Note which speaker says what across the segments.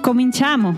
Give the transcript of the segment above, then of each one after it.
Speaker 1: Cominciamo!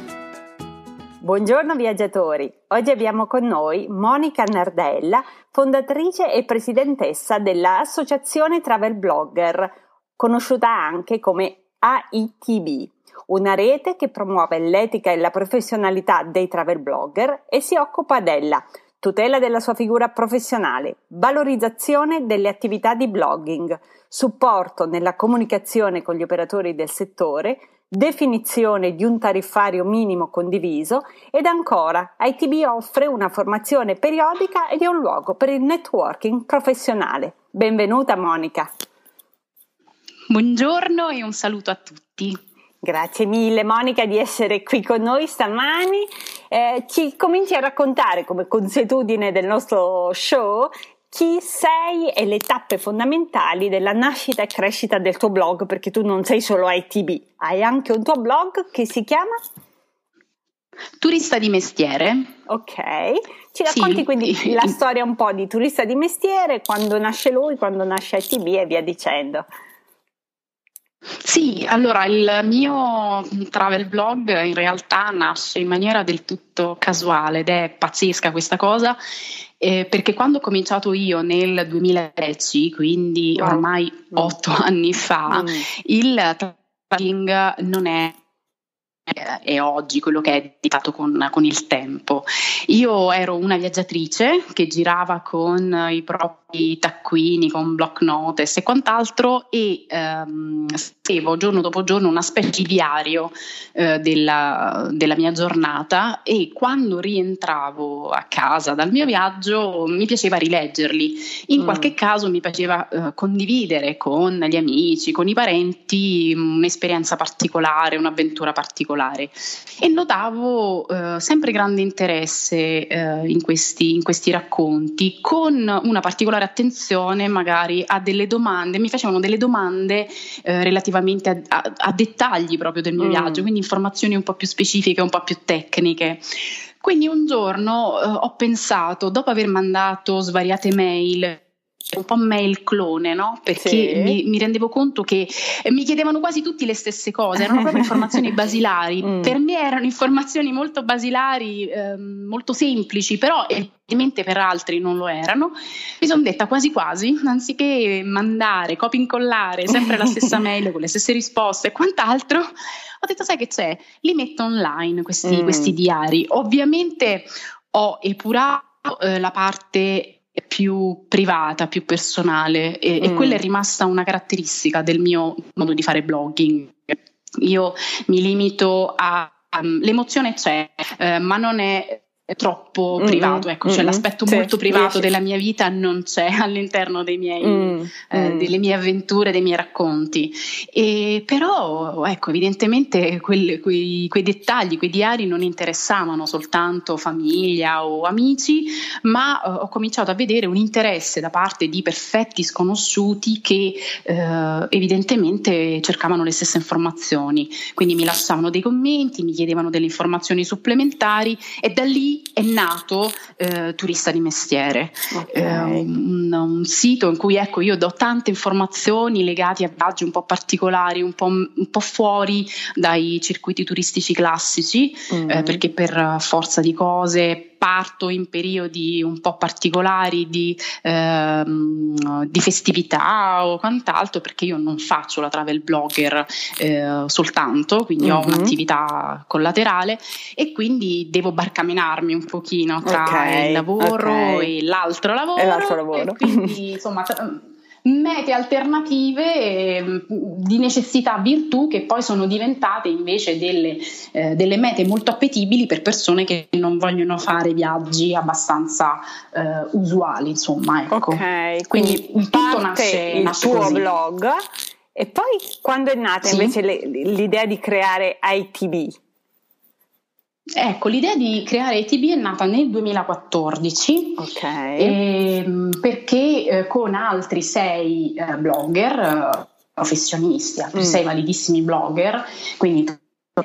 Speaker 2: Buongiorno viaggiatori, oggi abbiamo con noi Monica Nardella, fondatrice e presidentessa dell'Associazione Travel Blogger, conosciuta anche come AITB, una rete che promuove l'etica e la professionalità dei travel blogger e si occupa della tutela della sua figura professionale, valorizzazione delle attività di blogging, supporto nella comunicazione con gli operatori del settore, definizione di un tariffario minimo condiviso ed ancora ITB offre una formazione periodica ed è un luogo per il networking professionale. Benvenuta Monica.
Speaker 3: Buongiorno e un saluto a tutti.
Speaker 2: Grazie mille Monica di essere qui con noi stamani. Eh, ci cominci a raccontare come consuetudine del nostro show chi sei e le tappe fondamentali della nascita e crescita del tuo blog, perché tu non sei solo ITB, hai anche un tuo blog che si chiama?
Speaker 3: Turista di mestiere.
Speaker 2: Ok, ci racconti sì. quindi la storia un po' di turista di mestiere, quando nasce lui, quando nasce ITB e via dicendo.
Speaker 3: Sì, allora il mio travel blog in realtà nasce in maniera del tutto casuale ed è pazzesca questa cosa eh, perché quando ho cominciato io nel 2010, quindi wow. ormai mm. otto mm. anni fa, mm. il traveling non è è oggi quello che è diventato con, con, il tempo. Io ero una viaggiatrice che girava con i propri taccuini, con block notes e quant'altro e ehm, scrivevo giorno dopo giorno una specie di diario eh, della, della, mia giornata e quando rientravo a casa dal mio viaggio mi piaceva rileggerli. In mm. qualche caso mi piaceva eh, condividere con gli amici, con i parenti un'esperienza particolare, un'avventura particolare particolare e notavo eh, sempre grande interesse eh, in, questi, in, questi, racconti con una particolare attenzione magari a delle domande, mi facevano delle domande eh, relativamente a, a, a, dettagli proprio del mio mm. viaggio, quindi informazioni un po' più specifiche, un po' più tecniche. Quindi un giorno eh, ho pensato, dopo aver mandato svariate mail, un po' mail clone, no? Perché sì. mi, mi, rendevo conto che mi chiedevano quasi tutti le stesse cose, erano proprio informazioni basilari. Mm. Per me erano informazioni molto basilari, eh, molto semplici, però evidentemente per altri non lo erano. Mi sono detta quasi quasi, anziché mandare, copia incollare sempre la stessa mail con le stesse risposte e quant'altro, ho detto sai che c'è, li metto online questi, mm. questi diari. Ovviamente ho epurato eh, la parte più privata, più personale e, mm. e, quella è rimasta una caratteristica del mio modo di fare blogging. Io mi limito a um, l'emozione c'è, eh, ma non è troppo mm-hmm. privato, ecco, cioè mm-hmm. l'aspetto sì, molto privato riesci. della mia vita non c'è all'interno dei miei, mm-hmm. eh, delle mie avventure, dei miei racconti. E però, ecco, evidentemente quel, quei, quei, dettagli, quei diari non interessavano soltanto famiglia o amici, ma eh, ho cominciato a vedere un interesse da parte di perfetti sconosciuti che eh, evidentemente cercavano le stesse informazioni. Quindi mi lasciavano dei commenti, mi chiedevano delle informazioni supplementari e da lì è nato eh, Turista di Mestiere, okay. eh, un, un, sito in cui ecco, io do tante informazioni legate a viaggi un po' particolari, un po', un po fuori dai circuiti turistici classici, mm. eh, perché per forza di cose parto in periodi un po' particolari di, ehm, di festività o quant'altro, perché io non faccio la travel blogger eh, soltanto, quindi mm-hmm. ho un'attività collaterale e quindi devo barcamenarmi un pochino tra okay, il lavoro okay. e l'altro lavoro. E l'altro lavoro. E quindi insomma mete alternative eh, di necessità virtù che poi sono diventate invece delle, eh, delle, mete molto appetibili per persone che non vogliono fare viaggi abbastanza eh, usuali insomma ecco.
Speaker 2: ok quindi, quindi tutto nasce, il nasce tuo così. blog e poi quando è nata sì. invece le, l'idea di creare ITB
Speaker 3: Ecco, l'idea di creare ATB è nata nel 2014
Speaker 2: okay.
Speaker 3: ehm, perché eh, con altri sei eh, blogger eh, professionisti, altri mm. sei validissimi blogger, quindi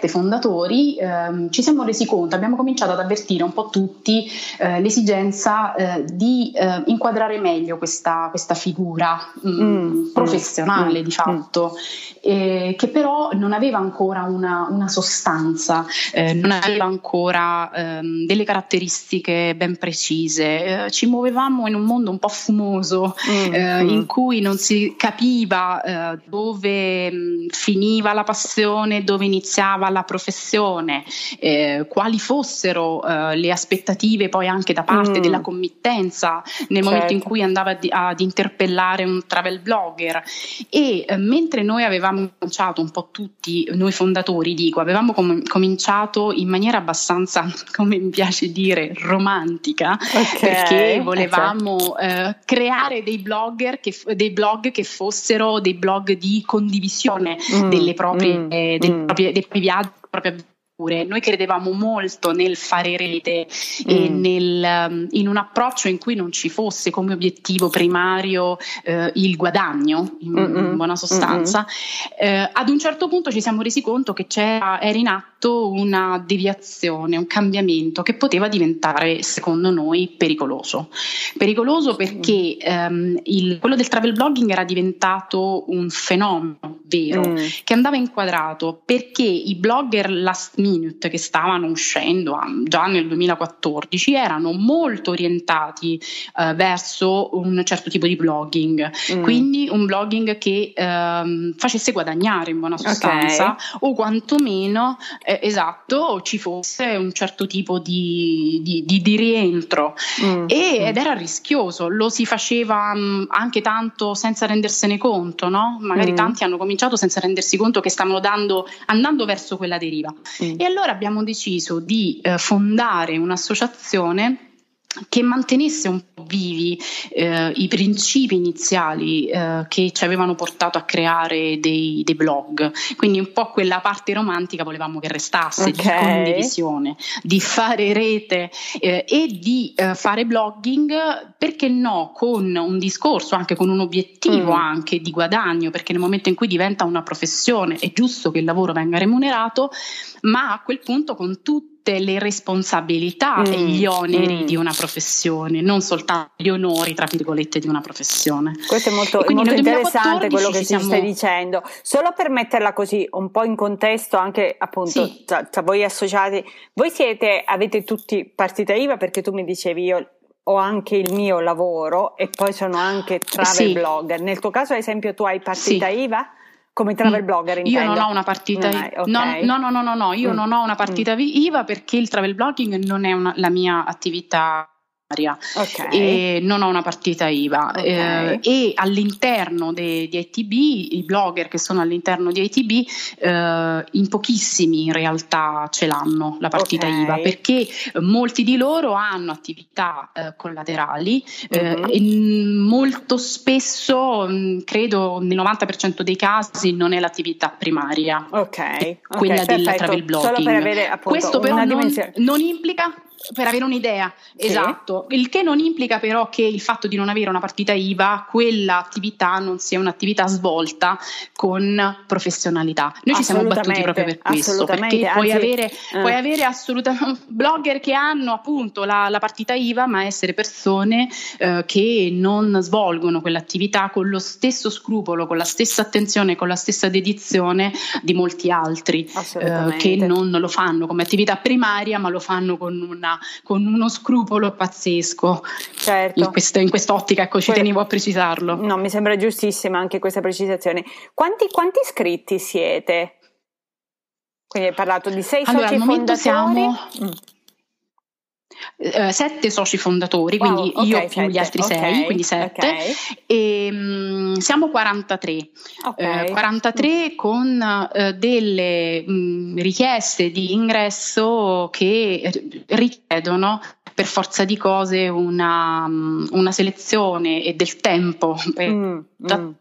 Speaker 3: fondatori, ehm, ci siamo resi conto, abbiamo cominciato ad avvertire un po' tutti eh, l'esigenza eh, di eh, inquadrare meglio questa, questa figura mh, mm, mm, mm, professionale mm, di fatto, mm. che però non aveva ancora una, una sostanza, eh, non aveva ancora ehm, delle caratteristiche ben precise, eh, ci muovevamo in un mondo un po' fumoso mm, eh, in cui non si capiva dove finiva la passione, dove iniziava destinava alla professione, eh, quali fossero eh, le aspettative poi anche da parte mm. della committenza nel certo. momento in certo. cui andava di, ad interpellare un travel blogger e eh, mentre noi avevamo cominciato un po' tutti, noi fondatori dico, avevamo com- cominciato in maniera abbastanza, come mi piace dire, romantica, okay. perché volevamo eh, creare dei blogger, che, dei blog che fossero dei blog di condivisione mm. delle proprie, mm. eh, dei, mm. proprie, dei propri viaggi, proprio noi credevamo molto nel fare rete mm. e nel, um, in un approccio in cui non ci fosse come obiettivo primario eh, il guadagno, in, in buona sostanza. Eh, ad un certo punto ci siamo resi conto che c'era, era in atto una deviazione, un cambiamento che poteva diventare, secondo noi, pericoloso. Pericoloso perché ehm, il, quello del travel blogging era diventato un fenomeno vero mm. che andava inquadrato perché i blogger last minute che stavano uscendo già nel 2014 erano molto orientati eh, verso un certo tipo di blogging, mm. quindi un blogging che eh, facesse guadagnare in buona sostanza okay. o quantomeno eh, esatto ci fosse un certo tipo di, di, di, di rientro mm. e, ed era rischioso, lo si faceva mh, mm, anche tanto senza rendersene conto, no? magari mm. tanti hanno cominciato senza rendersi conto che stavano dando, andando verso quella deriva. Mm. E allora abbiamo deciso di eh, fondare un'associazione che mantenesse un po' vivi eh, i principi iniziali eh, che ci avevano portato a creare dei, dei, blog. Quindi un po' quella parte romantica volevamo che restasse, okay. di condivisione, di fare rete eh, e di eh, fare blogging, perché no, con un discorso, anche con un obiettivo mm. anche di guadagno, perché nel momento in cui diventa una professione è giusto che il lavoro venga remunerato, ma a quel punto con tutti tutte le responsabilità mm, e gli oneri mm. di una professione, non soltanto gli onori, tra virgolette, di una professione.
Speaker 2: Questo è molto, molto interessante quello che ci siamo... stai dicendo. Solo per metterla così un po' in contesto, anche appunto sì. tra, tra voi associati, voi siete, avete tutti partita IVA perché tu mi dicevi io ho anche il mio lavoro e poi sono anche travel sì. blogger. Nel tuo caso, ad esempio, tu hai partita sì. IVA? Come travel mm. blogger intendo.
Speaker 3: Io non ho una partita IVA. Okay. No, no, no, no, no, io mm. non ho una partita mm. IVA perché il travel blogging non è una, la mia attività Okay. e non ho una partita IVA okay. eh, e all'interno di ITB i blogger che sono all'interno di ITB eh, in pochissimi in realtà ce l'hanno la partita okay. IVA perché molti di loro hanno attività eh, collaterali uh-huh. e molto spesso mh, credo nel 90% dei casi non è l'attività primaria
Speaker 2: ok
Speaker 3: quella del travel blogging
Speaker 2: avere, appunto, questo però
Speaker 3: non, non implica per avere un'idea, sì. esatto. Il che non implica però che il fatto di non avere una partita IVA, quell'attività non sia un'attività svolta con professionalità. Noi ci siamo battuti proprio per questo, perché Anzi, puoi avere, eh. puoi avere assolutamente blogger che hanno appunto la, la partita IVA, ma essere persone eh, che non svolgono quell'attività con lo stesso scrupolo, con la stessa attenzione, con la stessa dedizione di molti altri eh, che non lo fanno come attività primaria, ma lo fanno con una con uno scrupolo pazzesco.
Speaker 2: Certo.
Speaker 3: In, questo, in quest'ottica, ecco, ci tenevo a precisarlo.
Speaker 2: No, mi sembra giustissima anche questa precisazione. Quanti, quanti iscritti siete? Quindi hai parlato di sei
Speaker 3: allora,
Speaker 2: soci fondatori.
Speaker 3: Siamo... Mm eh, sette soci fondatori, wow, quindi okay, io più sette, gli altri okay, sei, quindi sette, okay. e um, siamo 43, eh, 43 con eh, delle mh, richieste di ingresso che richiedono per forza di cose una, una selezione e del tempo per, mm, mm mm.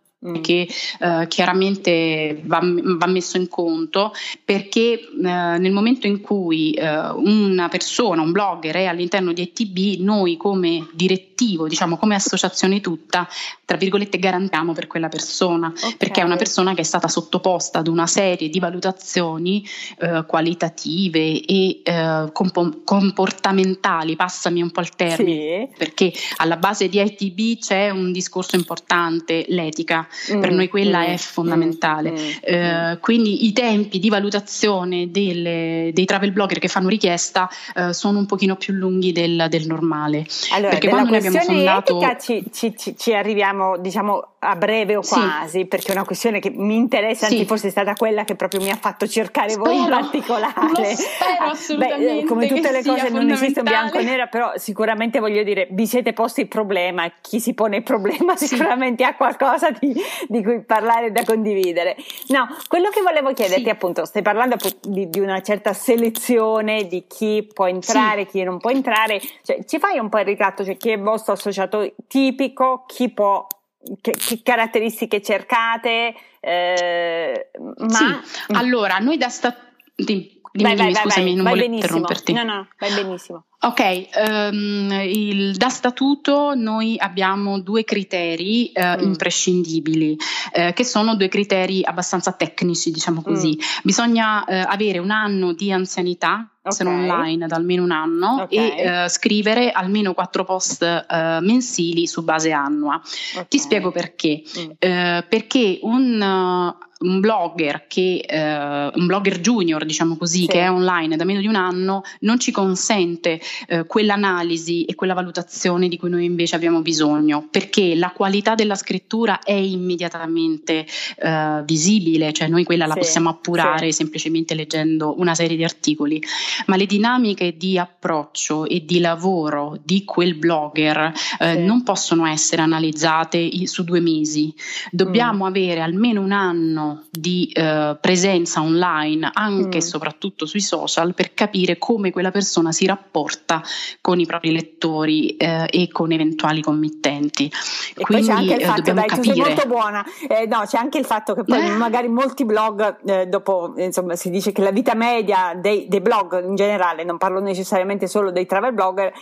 Speaker 3: Che eh, chiaramente va, va, messo in conto perché eh, nel momento in cui eh, una persona, un blogger è all'interno di ETB, noi come direttivo, diciamo come associazione tutta, tra virgolette garantiamo per quella persona, okay. perché è una persona che è stata sottoposta ad una serie di valutazioni eh, qualitative e eh, comp- comportamentali, passami un po' il termine, sì. perché alla base di ETB c'è un discorso importante, l'etica, mm, per noi quella mm, è fondamentale. Mm, mm eh, mm. quindi i tempi di valutazione delle, dei travel blogger che fanno richiesta eh, sono un pochino più lunghi del, del normale.
Speaker 2: Allora, perché quando noi abbiamo fondato... Ci, ci, ci arriviamo diciamo a breve o quasi, sì. perché è una questione che mi interessa, anzi forse è stata quella che proprio mi ha fatto cercare spero, voi in particolare.
Speaker 3: spero assolutamente.
Speaker 2: Beh, come tutte le cose non esiste bianco e nero, però sicuramente voglio dire, vi siete posti il problema, chi si pone il problema sì. sicuramente ha qualcosa di, di, cui parlare da condividere. No, quello che volevo chiederti sì. appunto, stai parlando di, di, una certa selezione di chi può entrare, chi non può entrare, cioè, ci fai un po' il ritratto, cioè chi è il vostro associato tipico, chi può che, che caratteristiche cercate? Eh, ma...
Speaker 3: Sì. Allora, noi da sta... Dimmi, dimmi, vai, vai, scusami, vai, non vai volevo interromperti.
Speaker 2: No, no, vai benissimo.
Speaker 3: Ok, um, il, da statuto noi abbiamo due criteri uh, mm. imprescindibili, uh, che sono due criteri abbastanza tecnici, diciamo così. Mm. Bisogna uh, avere un anno di anzianità, okay. online da almeno un anno okay. e scrivere almeno quattro post mensili su base annua. Okay. Ti spiego perché. Mm. perché un un blogger che eh, un blogger junior diciamo così sì. che è online da meno di un anno non ci consente eh, quell'analisi e quella valutazione di cui noi invece abbiamo bisogno, perché la qualità della scrittura è immediatamente eh, visibile, cioè noi quella la possiamo appurare sì. semplicemente leggendo una serie di articoli, ma le dinamiche di approccio e di lavoro di quel blogger eh, non possono essere analizzate su due mesi, dobbiamo mm. avere almeno un anno di eh, presenza online anche mm. e soprattutto sui social per capire come quella persona si rapporta con i propri lettori eh, e con eventuali committenti.
Speaker 2: E Quindi poi c'è anche il eh, fatto, dai, capire... sei molto buona, eh, no, c'è anche il fatto che poi eh. magari molti blog, eh, dopo, insomma, si dice che la vita media dei, dei, blog in generale, non parlo necessariamente solo dei travel blogger,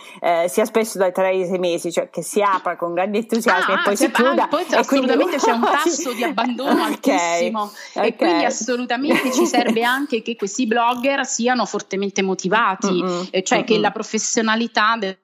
Speaker 2: sia spesso dai 3 ai 6 mesi, cioè che si apra con grandi entusiasmi ah, e poi si chiuda.
Speaker 3: Poi assolutamente quindi... c'è un tasso di abbandono altissimo okay. e quindi assolutamente ci serve anche che questi blogger siano fortemente motivati, mm-hmm. cioè mm-hmm. che la professionalità del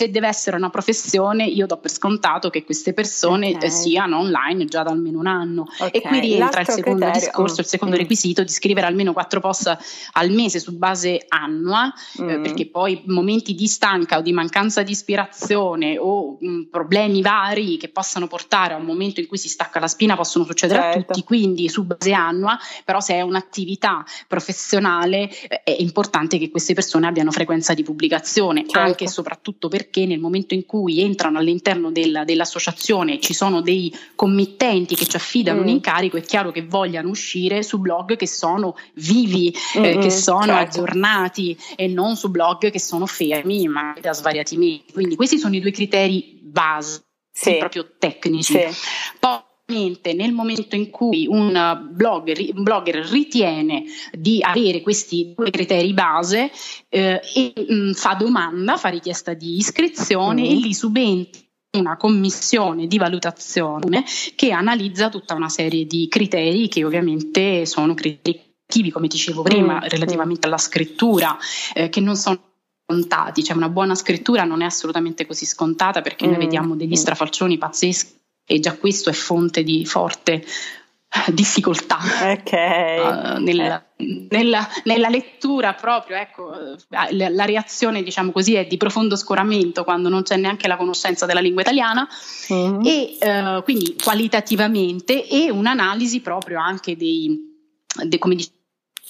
Speaker 3: se deve essere una professione, io do per scontato che queste persone okay. siano online già da almeno un anno. Okay. E qui rientra L'altro il secondo criterio. discorso, il secondo mm. requisito di scrivere almeno quattro post al mese su base annua, eh, mm. eh, perché poi momenti di stanca o di mancanza di ispirazione o mh, mm, problemi vari che possano portare a un momento in cui si stacca la spina possono succedere certo. a tutti, quindi su base annua, però se è un'attività professionale eh, è importante che queste persone abbiano frequenza di pubblicazione, certo. anche e soprattutto perché perché nel momento in cui entrano all'interno del, dell'associazione ci sono dei committenti che ci affidano mm. un incarico, è chiaro che vogliano uscire su blog che sono vivi, mm-hmm, eh, che sono certo. aggiornati e non su blog che sono fermi ma da svariati mesi. Quindi questi sono i due criteri base, sì. proprio tecnici. Sì. Poi nel momento in cui un blogger, un blogger ritiene di avere questi due criteri base eh, e mh, mm, fa domanda, fa richiesta di iscrizione mm. e lì subentra una commissione di valutazione che analizza tutta una serie di criteri che ovviamente sono criteri come dicevo prima, mm. relativamente alla scrittura, eh, che non sono scontati, cioè una buona scrittura non è assolutamente così scontata perché mm. noi vediamo degli mm. strafalcioni pazzeschi e già questo è fonte di forte difficoltà
Speaker 2: okay.
Speaker 3: uh, nella, eh. nella, nella, lettura proprio ecco, la, la, reazione diciamo così è di profondo scoramento quando non c'è neanche la conoscenza della lingua italiana mm. e uh, quindi qualitativamente e un'analisi proprio anche dei, dei come dicevo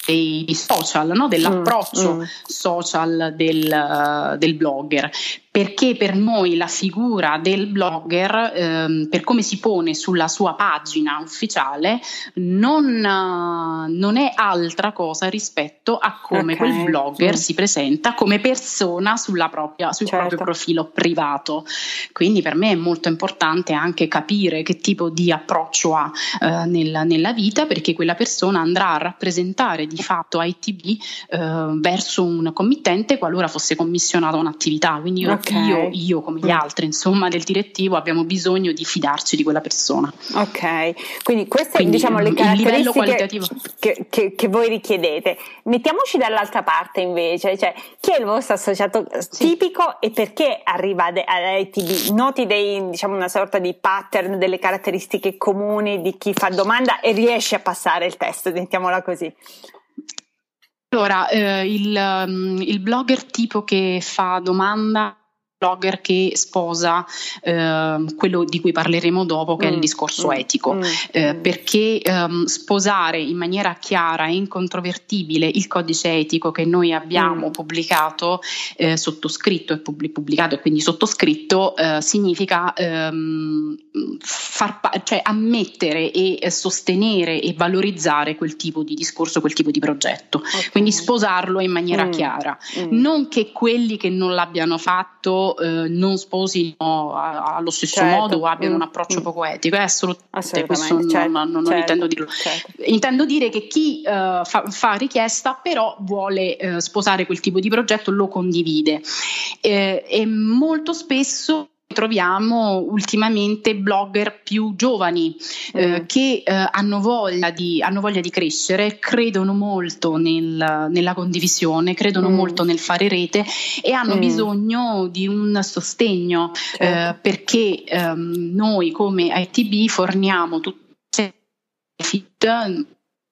Speaker 3: dei social, no? dell'approccio mm, mm. social del, uh, del, blogger. Perché per noi la figura del blogger, ehm, per come si pone sulla sua pagina ufficiale, non, uh, non è altra cosa rispetto a come okay. quel blogger mm. si presenta come persona propria, sul certo. proprio profilo privato. Quindi per me è molto importante anche capire che tipo di approccio ha eh, nella, nella, vita, perché quella persona andrà a rappresentare di fatto ITB eh, verso un committente qualora fosse commissionata un'attività. Quindi io, okay. Io, io, come gli mm. altri, insomma, del direttivo abbiamo bisogno di fidarci di quella persona.
Speaker 2: Ok, quindi queste quindi, diciamo le caratteristiche che, che, che, voi richiedete. Mettiamoci dall'altra parte invece, cioè chi è il vostro associato sì. tipico e perché arriva all'ITB? Noti dei, diciamo, una sorta di pattern, delle caratteristiche comuni di chi fa domanda e riesce a passare il test, mettiamola così.
Speaker 3: Allora, eh, il, um, il blogger tipo che fa domanda blogger che sposa eh, quello di cui parleremo dopo, che mm, è il mm, discorso mm, etico, mm, eh, mm. perché ehm, sposare in maniera chiara e incontrovertibile il codice etico che noi abbiamo mm. pubblicato, eh, sottoscritto e pubblicato e quindi sottoscritto, eh, significa ehm, far pa- cioè ammettere e sostenere e valorizzare quel tipo di discorso, quel tipo di progetto, okay. quindi sposarlo in maniera chiara, non che quelli che non l'abbiano fatto eh, non sposino a, allo stesso certo. modo o abbiano mm. un approccio poco etico. È assolutamente, questo certo. non, non, certo. intendo dirlo. Certo. Intendo dire che chi uh, fa, fa, richiesta però vuole uh, sposare quel tipo di progetto lo condivide eh, e molto spesso troviamo ultimamente blogger più giovani eh, mm. che eh, hanno, voglia di, hanno, voglia di, crescere, credono molto nel, nella condivisione, credono mm. molto nel fare rete e hanno mm. bisogno di un sostegno certo. eh, perché ehm, noi come ITB forniamo tutte fit Mm,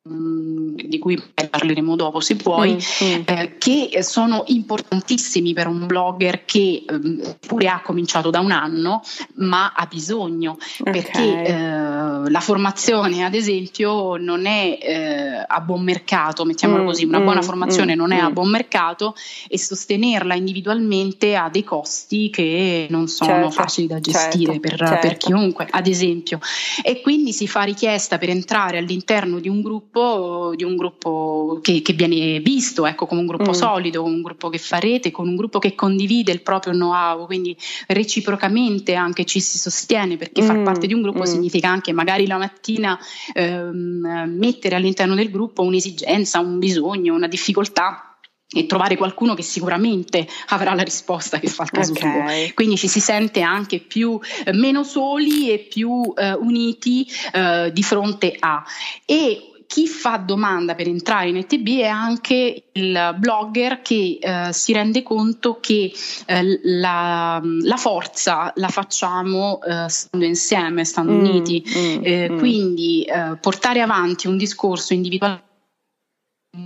Speaker 3: di cui parleremo dopo se vuoi, mm, mm. Eh, che sono importantissimi per un blogger che eh, pure ha cominciato da un anno ma ha bisogno okay. perché eh, la formazione ad esempio non è eh, a buon mercato, mettiamolo mm, così, una buona formazione non è a buon mercato e sostenerla individualmente ha dei costi che non sono certo, facili da gestire certo, per, certo. per chiunque ad esempio e quindi si fa richiesta per entrare all'interno di un gruppo gruppo, di un gruppo che, che viene visto ecco, come un gruppo mm. solido, un gruppo che fa rete, con un gruppo che condivide il proprio know-how, quindi reciprocamente anche ci si sostiene perché mm. far parte di un gruppo mm. significa anche magari la mattina ehm, mettere all'interno del gruppo un'esigenza, un bisogno, una difficoltà e trovare qualcuno che sicuramente avrà la risposta che fa il caso okay. suo. Quindi ci si sente anche più eh, meno soli e più eh, uniti eh, di fronte a. E chi fa domanda per entrare in ETB è anche il blogger che eh, si rende conto che eh, la, la, forza la facciamo eh, stando insieme, stando mm, uniti. Mm, eh, mm. Quindi eh, portare avanti un discorso individuale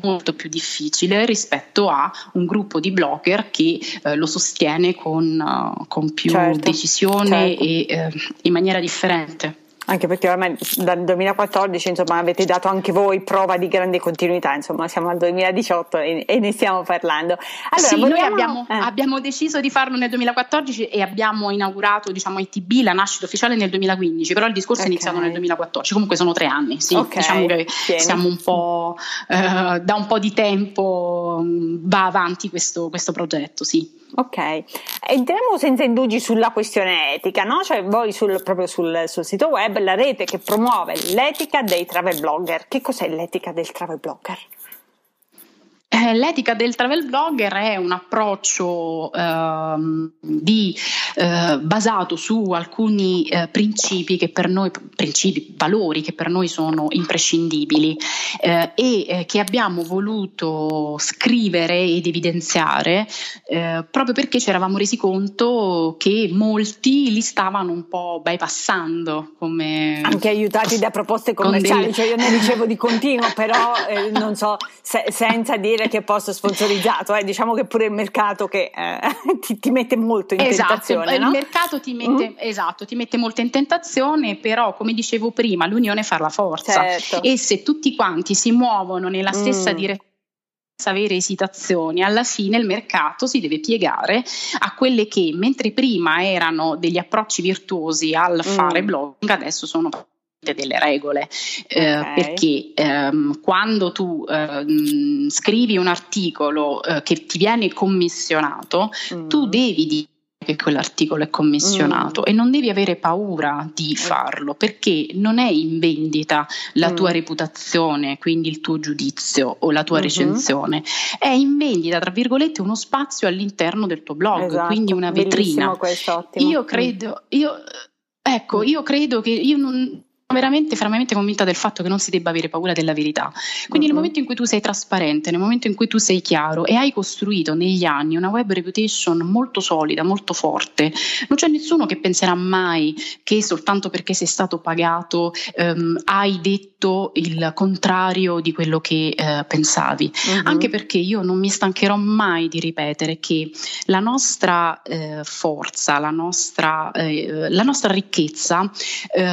Speaker 3: molto più difficile rispetto a un gruppo di blogger che eh, lo sostiene con, uh, con più certo, decisione certo. e eh, in maniera differente.
Speaker 2: Anche perché ormai dal 2014 insomma, avete dato anche voi prova di grande continuità, insomma siamo al 2018 e, e ne stiamo parlando.
Speaker 3: Allora, sì, vogliamo... noi abbiamo, eh. abbiamo, deciso di farlo nel 2014 e abbiamo inaugurato diciamo, ITB, la nascita ufficiale nel 2015, però il discorso okay. è iniziato nel 2014, comunque sono tre anni, sì, okay. diciamo che Pieni. siamo un po', eh, da un po' di tempo mm, va avanti questo, questo progetto, sì.
Speaker 2: Ok, entriamo senza indugi sulla questione etica, no? Cioè voi sul, proprio sul, sul, sito web la rete che promuove l'etica dei travel blogger. Che cos'è l'etica del travel blogger?
Speaker 3: Eh, l'etica del travel blogger è un approccio eh, di, eh, basato su alcuni eh, principi che per noi, principi, valori che per noi sono imprescindibili eh, e eh, che abbiamo voluto scrivere ed evidenziare proprio perché ci eravamo resi conto che molti li stavano un po' bypassando. Come
Speaker 2: Anche aiutati da proposte commerciali, delle... cioè io ne ricevo di continuo, però non so, se, senza dire dire che è post sponsorizzato, eh? diciamo che pure il mercato che eh, ti, ti, mette molto in
Speaker 3: esatto,
Speaker 2: tentazione.
Speaker 3: No? Il mercato ti mette, mm. esatto, ti mette molto in tentazione, però come dicevo prima, l'unione fa la forza certo. e se tutti quanti si muovono nella stessa mm. direzione avere esitazioni, alla fine il mercato si deve piegare a quelle che mentre prima erano degli approcci virtuosi al fare mm. blogging, adesso sono delle regole eh, okay. perché ehm, quando tu ehm, scrivi un articolo eh, che ti viene commissionato mm. tu devi dire che quell'articolo è commissionato mm. e non devi avere paura di farlo perché non è in vendita la mm. tua reputazione, quindi il tuo giudizio o la tua mm-hmm. recensione, è in vendita, tra virgolette, uno spazio all'interno del tuo blog, esatto. quindi una vetrina.
Speaker 2: Questo,
Speaker 3: io credo, io, ecco, mm. io credo che io non veramente fermamente convinta del fatto che non si debba avere paura della verità. Quindi uh-huh. nel momento in cui tu sei trasparente, nel momento in cui tu sei chiaro e hai costruito negli anni una web reputation molto solida, molto forte, non c'è nessuno che penserà mai che soltanto perché sei stato pagato um, hai detto il contrario di quello che uh, pensavi. Uh-huh. Anche perché io non mi stancherò mai di ripetere che la nostra uh, forza, la nostra, uh, la nostra ricchezza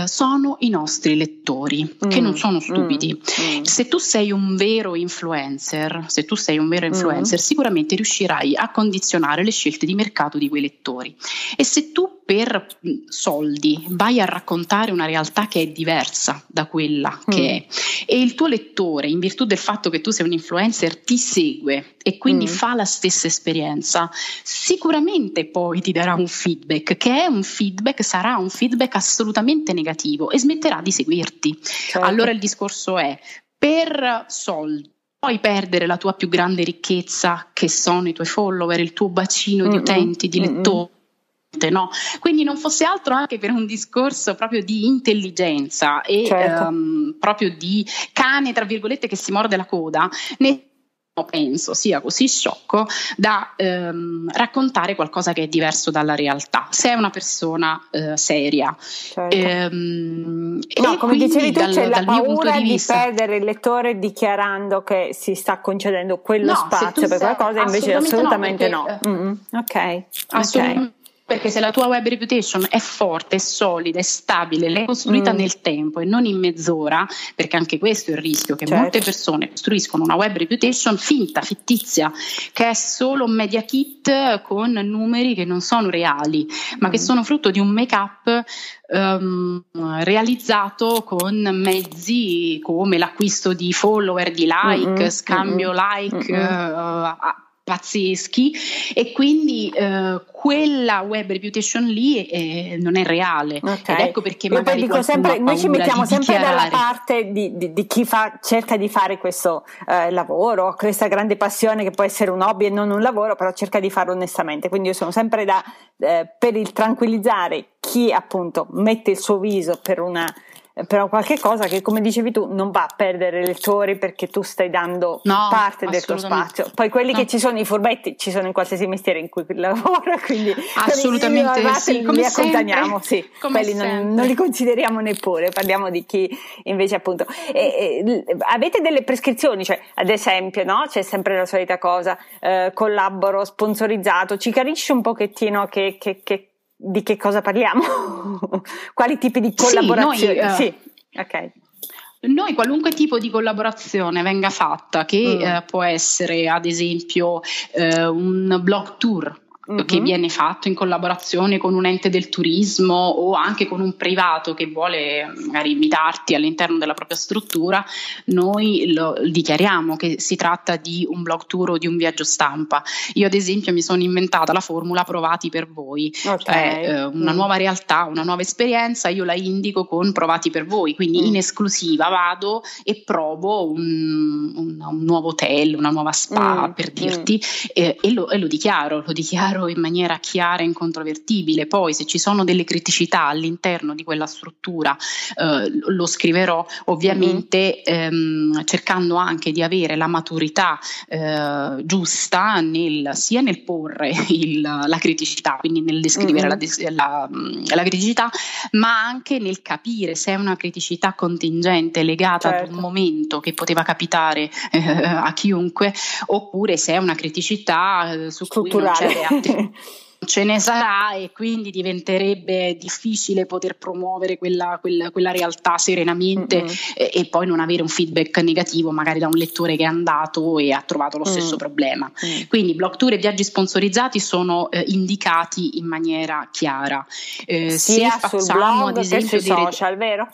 Speaker 3: sono i nostri nostri lettori, mm, che non sono stupidi. Mm, mm, se tu sei un vero influencer, se tu sei un vero mm. influencer, sicuramente riuscirai a condizionare le scelte di mercato di quei lettori. E se tu per soldi vai a raccontare una realtà che è diversa da quella mm. che è e il tuo lettore, in virtù del fatto che tu sei un influencer, ti segue e quindi mm. fa la stessa esperienza, sicuramente poi ti darà un feedback che è un feedback, sarà un feedback assolutamente negativo e smetterà di seguirti. Certo. Allora il discorso è per soldi puoi perdere la tua più grande ricchezza che sono i tuoi follower, il tuo bacino mm-hmm. di utenti, di lettori No? Quindi non fosse altro anche per un discorso proprio di intelligenza e certo. um, proprio di cane, tra virgolette, che si morde la coda, ne penso sia così sciocco da ehm, raccontare qualcosa che è diverso dalla realtà, se è una persona eh, seria.
Speaker 2: Certo. Ehm, no, come dicevi tu, dal, c'è la paura di, di, perdere il lettore dichiarando che si sta concedendo quello
Speaker 3: no,
Speaker 2: spazio per qualcosa, invece assolutamente no.
Speaker 3: Perché, no. Mm-hmm. Ok. Assolutamente. Okay perché se la tua web reputation è forte, è solida, è stabile, l'hai costruita mm. nel tempo e non in mezz'ora, perché anche questo è il rischio che certo. molte persone costruiscono una web reputation finta, fittizia, che è solo un media kit con numeri che non sono reali, ma mm. che sono frutto di un make-up um, realizzato con mezzi come l'acquisto di follower, di like, mm-hmm. scambio like. Mm-hmm. Uh, pazzeschi. E quindi eh, quella web reputation lì eh, non è reale. Okay. ed ecco perché Io magari dico sempre,
Speaker 2: noi ci mettiamo sempre dalla parte di, di, di chi fa, cerca di fare questo eh, lavoro questa grande passione che può essere un hobby e non un lavoro però cerca di farlo onestamente. Quindi io sono sempre da eh, per il tranquillizzare chi appunto mette il suo viso per una però qualche cosa che come dicevi tu non va a perdere lettori perché tu stai dando no, parte del tuo spazio. Poi quelli no. che ci sono i furbetti ci sono in qualsiasi mestiere in cui lavora quindi
Speaker 3: assolutamente sì,
Speaker 2: li accontaniamo sì, quelli non, non, li consideriamo neppure parliamo di chi invece appunto. E, e, avete delle prescrizioni? Cioè ad esempio no? c'è sempre la solita cosa eh, collaboro sponsorizzato ci capisci un pochettino che, che, che di che cosa parliamo? Quali tipi di collaborazioni? Sì, noi, uh, sì. ok.
Speaker 3: Noi qualunque tipo di collaborazione venga fatta, che mm. eh, può essere ad esempio eh, un blog tour, mm-hmm. che viene fatto in collaborazione con un ente del turismo o anche con un privato che vuole magari invitarti all'interno della propria struttura, noi lo dichiariamo che si tratta di un blog tour o di un viaggio stampa. Io ad esempio mi sono inventata la formula provati per voi, okay. cioè eh, una mm. nuova realtà, una nuova esperienza, io la indico con provati per voi, quindi mm. in esclusiva vado e provo un, un, un nuovo hotel, una nuova spa mm. per dirti mm. eh, e, lo, e lo dichiaro, lo dichiaro chiaro, in maniera chiara e incontrovertibile. Poi se ci sono delle criticità all'interno di quella struttura eh, lo scriverò ovviamente mm-hmm. ehm, cercando anche di avere la maturità eh, giusta nel, sia nel porre il, la criticità, quindi nel descrivere mm-hmm. la, la, la, criticità, ma anche nel capire se è una criticità contingente legata certo. ad un certo. momento che poteva capitare eh, a chiunque oppure se è una criticità eh, su cui non c'è reazione ce ne sarà e quindi diventerebbe difficile poter promuovere quella, quella, quella realtà serenamente e, e, poi non avere un feedback negativo magari da un lettore che è andato e ha trovato lo stesso mm. problema. Mm. Quindi blog tour e viaggi sponsorizzati sono eh, indicati in maniera chiara.
Speaker 2: Eh, Sia se facciamo ad esempio sui social, vero?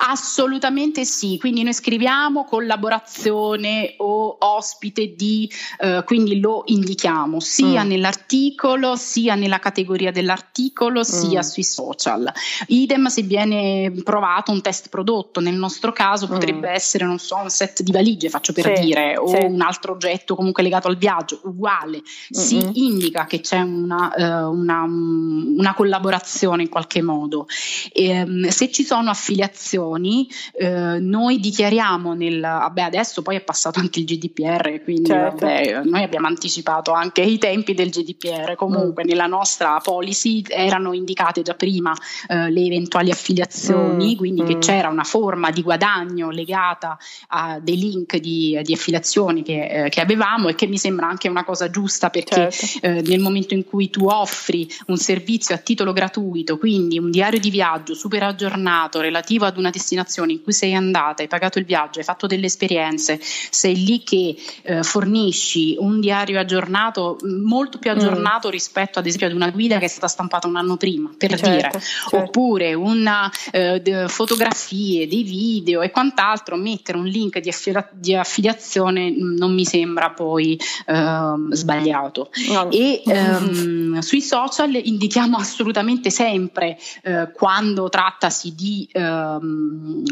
Speaker 3: Assolutamente sì, quindi noi scriviamo collaborazione o ospite di, eh, quindi lo indichiamo sia mm. nell'articolo, sia nella categoria dell'articolo, mm. sia sui social. Idem se viene provato un test prodotto, nel nostro caso mm. potrebbe essere, non so, un set di valigie, faccio per sì, dire, o sì. un altro oggetto comunque legato al viaggio, uguale, si indica che c'è una, uh, una, una, collaborazione in qualche modo. E, um, se ci sono affiliazioni, informazioni, eh, noi dichiariamo nel, vabbè adesso poi è passato anche il GDPR, quindi certo. vabbè, noi abbiamo anticipato anche i tempi del GDPR, comunque mm. nella nostra policy erano indicate già prima eh, le eventuali affiliazioni, mm. quindi mm. che c'era una forma di guadagno legata a dei link di, di affiliazioni che, eh, che, avevamo e che mi sembra anche una cosa giusta perché certo. Eh, nel momento in cui tu offri un servizio a titolo gratuito, quindi un diario di viaggio super aggiornato relativo ad una destinazione in cui sei andata, hai pagato il viaggio, hai fatto delle esperienze, sei lì che eh, fornisci un diario aggiornato, molto più aggiornato mm. rispetto ad esempio ad una guida che è stata stampata un anno prima, per certo, dire, certo. oppure una, eh, de, fotografie, dei video e quant'altro, mettere un link di, affili- di affiliazione non mi sembra poi eh, sbagliato. No. E ehm, sui social indichiamo assolutamente sempre eh, quando trattasi di ehm,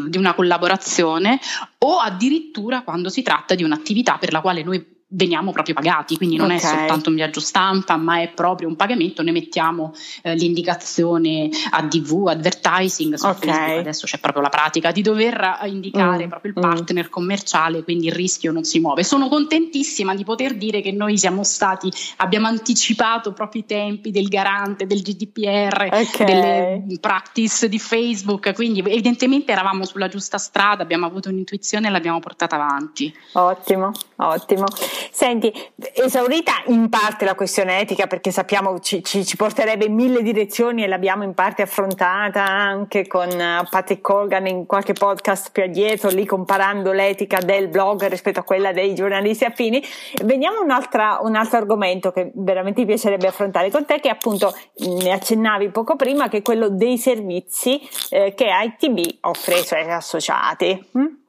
Speaker 3: di una collaborazione o addirittura quando si tratta di un'attività per la quale noi veniamo proprio pagati, quindi non okay. è soltanto un viaggio stampa, ma è proprio un pagamento. Noi mettiamo eh, l'indicazione ADV, advertising, su okay. Facebook adesso c'è proprio la pratica di dover indicare mm. proprio il mm. partner mm. commerciale, quindi il rischio non si muove. Sono contentissima di poter dire che noi siamo stati, abbiamo anticipato proprio i tempi del garante, del GDPR, okay. delle practice di Facebook, quindi evidentemente eravamo sulla giusta strada, abbiamo avuto un'intuizione e l'abbiamo portata avanti.
Speaker 2: Ottimo, ottimo. Senti, esaurita in parte la questione etica perché sappiamo ci, ci, ci porterebbe in mille direzioni e l'abbiamo in parte affrontata anche con uh, Patrick Colgan in qualche podcast più addietro, lì comparando l'etica del blog rispetto a quella dei giornalisti affini. Veniamo a un, un altro argomento che veramente mi piacerebbe affrontare con te, che appunto ne accennavi poco prima, che è quello dei servizi eh, che ITB offre ai suoi associati. Mm?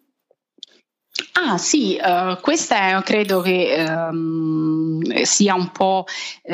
Speaker 3: Ah sì, uh, questa è, credo che um, sia un po' uh,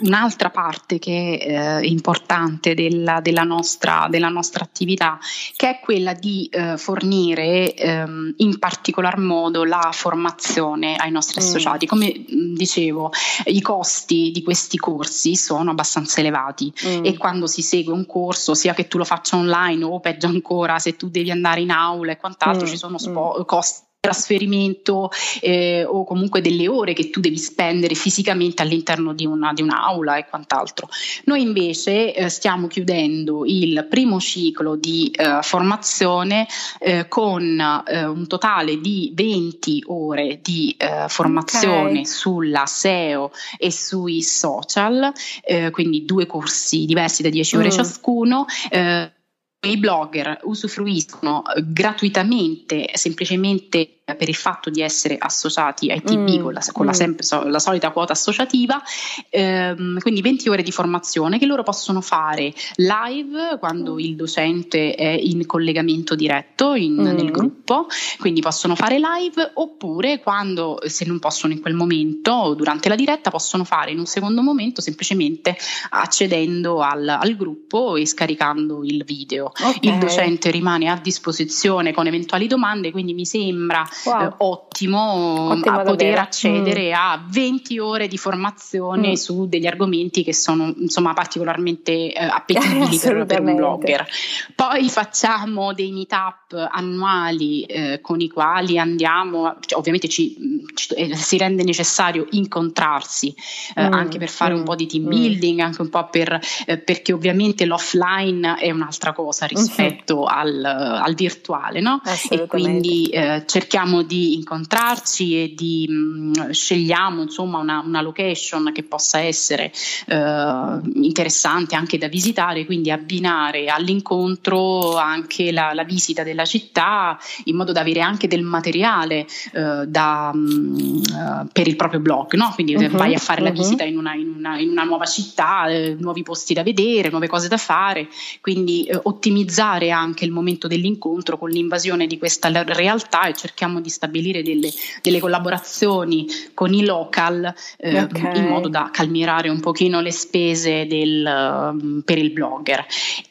Speaker 3: un'altra parte che è uh, importante della, della, nostra, della, nostra, attività, che è quella di fornire um, in particolar modo la formazione ai nostri mm. associati. Come dicevo, i costi di questi corsi sono abbastanza elevati mm. e quando si segue un corso, sia che tu lo faccia online o peggio ancora se tu devi andare in aula e quant'altro, mm. ci sono spo- mm. costi trasferimento eh, o comunque delle ore che tu devi spendere fisicamente all'interno di, una, di un'aula e quant'altro. Noi invece eh, stiamo chiudendo il primo ciclo di eh, formazione eh, con eh, un totale di 20 ore di eh, formazione okay. sulla SEO e sui social, quindi due corsi diversi da 10 ore mm. ciascuno i blogger usufruiscono gratuitamente, semplicemente per il fatto di essere associati ai TB mm, con, la, con mm. la, sempre, la, solita quota associativa, ehm, quindi 20 ore di formazione che loro possono fare live quando il docente è in collegamento diretto in, mm. nel gruppo, quindi possono fare live oppure quando se non possono in quel momento durante la diretta possono fare in un secondo momento semplicemente accedendo al, al gruppo e scaricando il video. Okay. Il docente rimane a disposizione con eventuali domande, quindi mi sembra wow. eh, ottimo, ottimo a poter accedere mm. a 20 ore di formazione mm. su degli argomenti che sono insomma particolarmente eh, appetibili per, per, un blogger. Poi facciamo dei meetup annuali eh, con i quali andiamo, cioè, ovviamente ci, ci, eh, si rende necessario incontrarsi eh, mm. anche per fare un mm. po' di team mm. building, anche un po' per, eh, perché ovviamente l'offline è un'altra cosa rispetto mm-hmm. al, al, virtuale, no? E quindi cerchiamo cerchiamo di incontrarci e di mh, mm, scegliamo insomma una, una, location che possa essere eh, interessante anche da visitare, quindi abbinare all'incontro anche la, la, visita della città in modo da avere anche del materiale eh, da, mh, mm, per il proprio blog, no? quindi uh-huh, vai a fare uh-huh. la visita in una, in una, in una nuova città, eh, nuovi posti da vedere, nuove cose da fare, quindi eh, ottimizzare anche il momento dell'incontro con l'invasione di questa realtà e cerchiamo di stabilire delle, delle collaborazioni con i local eh, okay. in modo da calmierare un pochino le spese del, um, per il blogger.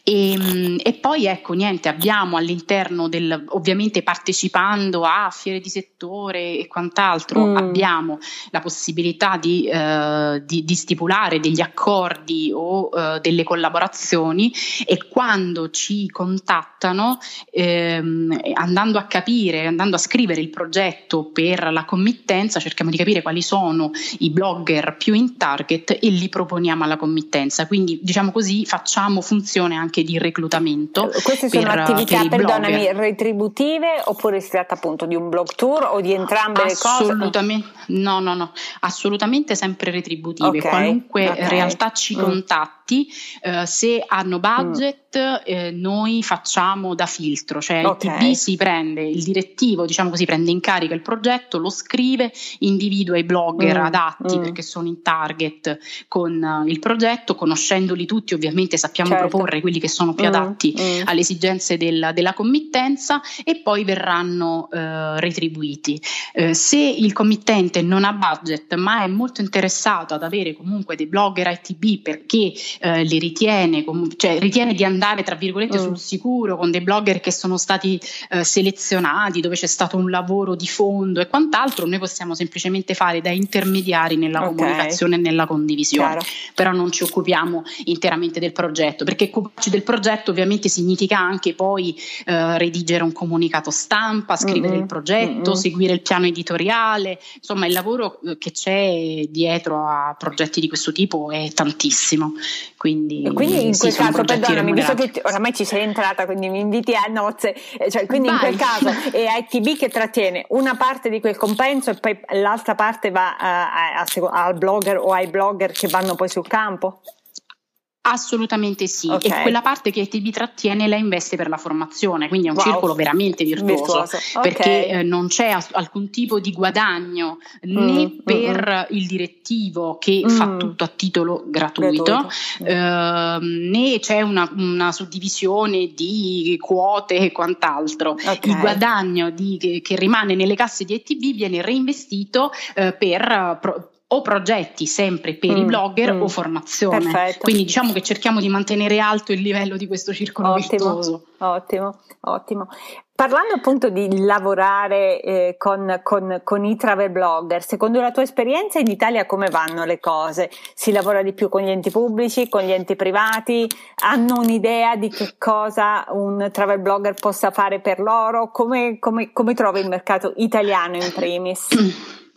Speaker 3: E, mm, e, poi ecco niente, abbiamo all'interno del, ovviamente partecipando a fiere di settore e quant'altro, mm. abbiamo la possibilità di, eh, di, di, stipulare degli accordi o eh, delle collaborazioni e quando ci contattano ehm, andando a capire, andando a scrivere il progetto per la committenza, cerchiamo di capire quali sono i blogger più in target e li proponiamo alla committenza. Quindi diciamo così facciamo funzione anche di reclutamento.
Speaker 2: Eh, queste sono per, attività, per perdonami, retributive oppure si tratta appunto di un blog tour o di entrambe le cose?
Speaker 3: Assolutamente, no, no, no, assolutamente sempre retributive. Okay, Qualunque okay. realtà ci mm. Contatti, eh, se hanno budget, mm. eh, noi facciamo da filtro, cioè okay. il TB si prende, il direttivo diciamo così, prende in carica il progetto, lo scrive, individua i blogger mm. adatti mm. perché sono in target con uh, il progetto, conoscendoli tutti ovviamente sappiamo certo. proporre quelli che sono più mm. adatti mm. alle esigenze del, della committenza e poi verranno uh, retribuiti. Uh, se il committente non ha budget ma è molto interessato ad avere comunque dei blogger ITB perché li ritiene, com- cioè ritiene di andare tra virgolette mm. sul sicuro con dei blogger che sono stati selezionati, dove c'è stato un lavoro di fondo e quant'altro, noi possiamo semplicemente fare da intermediari nella okay. comunicazione e nella condivisione, Chiaro. però non ci occupiamo interamente del progetto, perché occuparci del progetto ovviamente significa anche poi eh, redigere un comunicato stampa, scrivere mm-hmm. il progetto, mm-hmm. seguire il piano editoriale, insomma il lavoro eh, che c'è dietro a progetti di questo tipo è tantissimo. Quindi,
Speaker 2: quindi in quel caso, perdonami, visto che oramai ci sei entrata, quindi mi inviti a nozze, eh, cioè, quindi Vai. in quel caso è ITB che trattiene una parte di quel compenso e poi l'altra parte va uh, a, a, al blogger o ai blogger che vanno poi sul campo?
Speaker 3: Assolutamente sì, okay. e quella parte che ITB trattiene la investe per la formazione, quindi è un wow. circolo veramente virtuoso, virtuoso. perché okay. eh, non c'è as- alcun tipo di guadagno né mm, per mm, il direttivo che mm. fa tutto a titolo gratuito, gratuito. Eh, né c'è una, una, suddivisione di quote e quant'altro. Okay. Il guadagno di, che, che, rimane nelle casse di ITB viene reinvestito eh, per... Pro- o progetti sempre per mm, i blogger mm, o formazione. Perfetto. Quindi diciamo che cerchiamo di mantenere alto il livello di questo circolo ottimo, virtuoso.
Speaker 2: Ottimo, ottimo. Parlando appunto di lavorare eh, con, con, con, i travel blogger, secondo la tua esperienza in Italia come vanno le cose? Si lavora di più con gli enti pubblici, con gli enti privati? Hanno un'idea di che cosa un travel blogger possa fare per loro? Come, come, come trovi il mercato italiano in primis?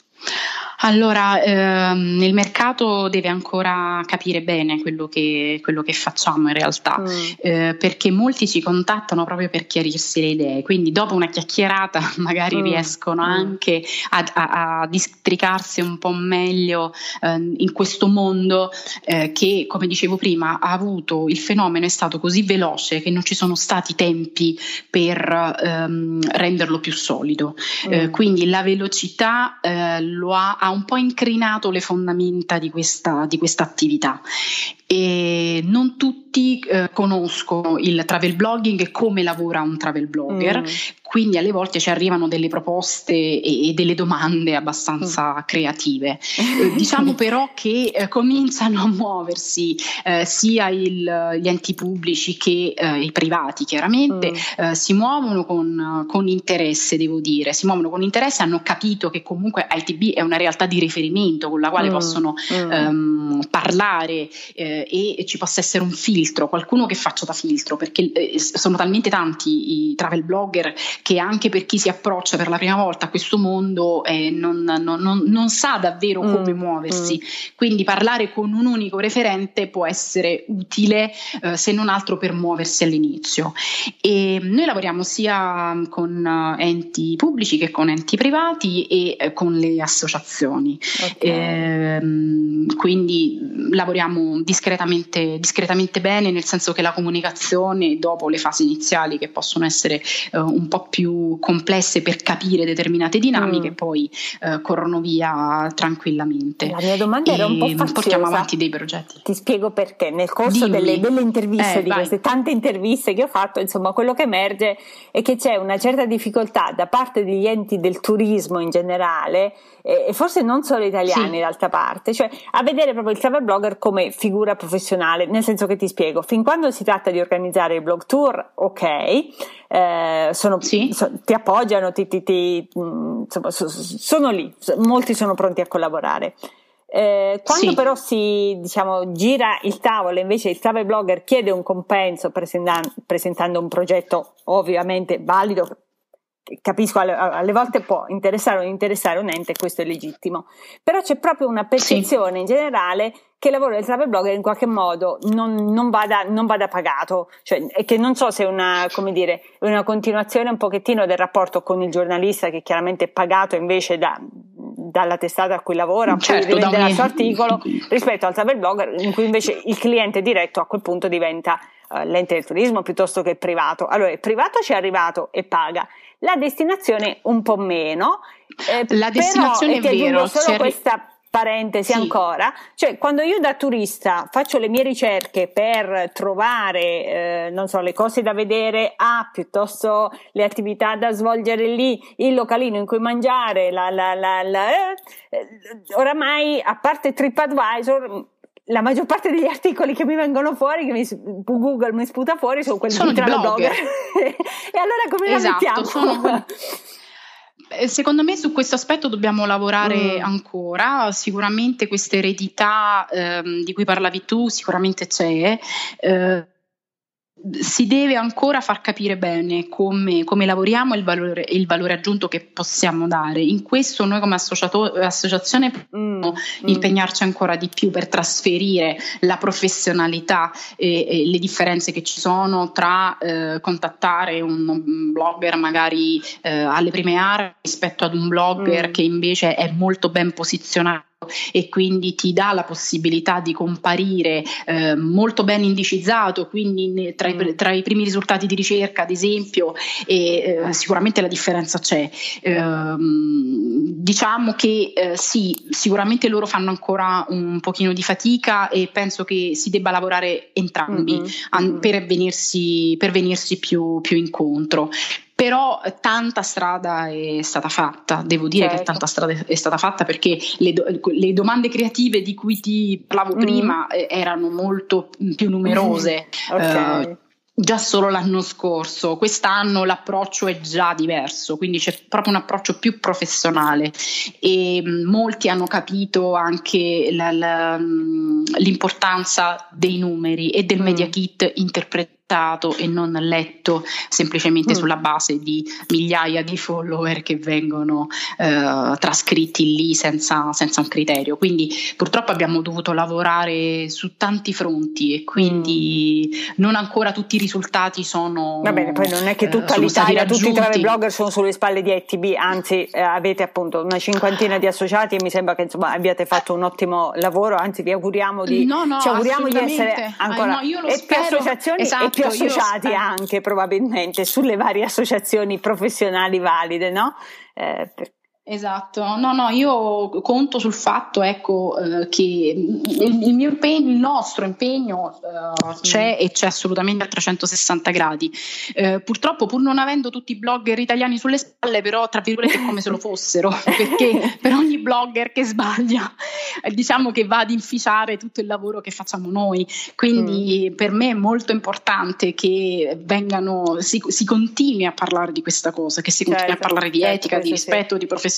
Speaker 3: Allora, ehm, il mercato deve ancora capire bene quello che, quello che facciamo in realtà, mm. eh, perché molti ci contattano proprio per chiarirsi le idee, quindi dopo una chiacchierata magari mm. riescono mm. anche a, a, a, districarsi un po' meglio eh, in questo mondo eh, che, come dicevo prima, ha avuto il fenomeno è stato così veloce che non ci sono stati tempi per ehm, renderlo più solido. Eh, mm. quindi la velocità eh, lo ha, ha un po' incrinato le fondamenta di questa, di questa attività e non tutti eh, conoscono il travel blogging e come lavora un travel blogger, mm. quindi alle volte ci arrivano delle proposte e, e delle domande abbastanza mm. creative. Eh, diciamo però che eh, cominciano a muoversi eh, sia il, gli enti pubblici che eh, i privati, chiaramente, mm. Eh, si muovono con, con, interesse, devo dire, si muovono con interesse, hanno capito che comunque ITB è una realtà di riferimento con la quale mm. possono mm. ehm, parlare eh, e ci possa essere un filtro, qualcuno che faccia da filtro, perché eh, sono talmente tanti i travel blogger che anche per chi si approccia per la prima volta a questo mondo eh, non, non, non, non, sa davvero mm, come muoversi. Mm. Quindi parlare con un unico referente può essere utile eh, se non altro per muoversi all'inizio. E noi lavoriamo sia con eh, enti pubblici che con enti privati e eh, con le associazioni. Okay. Ehm, quindi lavoriamo discretamente, discretamente, bene, nel senso che la comunicazione dopo le fasi iniziali che possono essere uh, un po' più complesse per capire determinate dinamiche, mm. poi uh, corrono via tranquillamente.
Speaker 2: La mia domanda e era un po' faziosa.
Speaker 3: Portiamo avanti dei progetti.
Speaker 2: Ti spiego perché. Nel corso delle, delle, interviste, eh, di vai. queste tante interviste che ho fatto, insomma, quello che emerge è che c'è una certa difficoltà da parte degli enti del turismo in generale e forse non solo italiani sì. d'altra parte, cioè a vedere proprio il travel blogger come figura professionale, nel senso che ti spiego, fin quando si tratta di organizzare il blog tour, ok, eh, sono, sì. so, ti appoggiano, ti, ti, ti, mm, insomma, so, sono lì, molti sono pronti a collaborare. Eh, quando sì. però si diciamo, gira il tavolo, invece il travel blogger chiede un compenso presentando, presentando un progetto ovviamente valido capisco alle, volte può interessare o non interessare un ente, questo è legittimo, però c'è proprio una percezione sì. in generale che il lavoro del travel blogger in qualche modo non, non, vada, non vada, pagato, cioè, e che non so se è una, come dire, una continuazione un pochettino del rapporto con il giornalista che chiaramente è pagato invece da, dalla testata a cui lavora, certo, poi rivende il suo articolo, rispetto al travel blogger in cui invece il cliente diretto a quel punto diventa uh, l'ente del turismo piuttosto che il privato. Allora il privato ci è arrivato e paga, la destinazione un po' meno.
Speaker 3: Eh, la destinazione però, è vero.
Speaker 2: Solo questa parentesi sì. ancora, cioè quando io da turista faccio le mie ricerche per trovare, eh, non so, le cose da vedere A, piuttosto le attività da svolgere lì, il localino in cui mangiare, la, la, la, la eh, oramai a parte TripAdvisor la maggior parte degli articoli che mi vengono fuori, che mi, Google mi sputa fuori, sono quelli
Speaker 3: sono
Speaker 2: di
Speaker 3: blogger. blogger.
Speaker 2: e allora come
Speaker 3: esatto,
Speaker 2: la mettiamo?
Speaker 3: Sono... Eh, secondo me su questo aspetto dobbiamo lavorare mm. ancora, sicuramente questa eredità ehm, di cui parlavi tu sicuramente c'è, eh, si deve ancora far capire bene come, come lavoriamo e il valore, il valore, aggiunto che possiamo dare. In questo noi come associazione possiamo mm, impegnarci ancora di più per trasferire la professionalità e, e le differenze che ci sono tra eh, contattare un blogger magari eh, alle prime armi rispetto ad un blogger mm. che invece è molto ben posizionato e quindi ti dà la possibilità di comparire eh, molto ben indicizzato, quindi tra i, mm. tra i, primi risultati di ricerca, ad esempio, e eh, sicuramente la differenza c'è. Eh, diciamo che eh, sì, sicuramente loro fanno ancora un pochino di fatica e penso che si debba lavorare entrambi mm-hmm. an- per venirsi, per venirsi più, più incontro però tanta strada è stata fatta, devo dire certo. che tanta strada è stata fatta perché le, do, le domande creative di cui ti parlavo mm. prima eh, erano molto più numerose. okay. uh, già solo l'anno scorso, quest'anno l'approccio è già diverso, quindi c'è proprio un approccio più professionale e mm, molti hanno capito anche la, la, mm, l'importanza dei numeri e del mm. media kit interpretato e non letto semplicemente mm. sulla base di migliaia di follower che vengono eh, trascritti lì senza, senza, un criterio. Quindi purtroppo abbiamo dovuto lavorare su tanti fronti e quindi mm. non ancora tutti i risultati sono.
Speaker 2: Va bene, poi non è che eh, tutta eh, l'Italia, tutti i travel blogger sono sulle spalle di ETB, anzi eh, avete appunto una cinquantina di associati e mi sembra che insomma abbiate fatto un ottimo lavoro, anzi vi auguriamo di,
Speaker 3: no, no,
Speaker 2: ci auguriamo di essere ancora
Speaker 3: ah, no,
Speaker 2: e
Speaker 3: spero,
Speaker 2: associazioni esatto, e più associati anche probabilmente sulle varie associazioni professionali valide, no?
Speaker 3: Eh, per... Esatto, no, no, io conto sul fatto ecco, eh, che il, il, mio impegno, il nostro impegno eh, c'è e c'è assolutamente a 360 gradi. Eh, purtroppo, pur non avendo tutti i blogger italiani sulle spalle, però, tra virgolette, è come se lo fossero, perché per ogni blogger che sbaglia, diciamo che va ad inficiare tutto il lavoro che facciamo noi. Quindi mm. per me è molto importante che vengano, si, si, continui a parlare di questa cosa, che si continui certo, a parlare di certo, etica, di rispetto, sì. di professionalità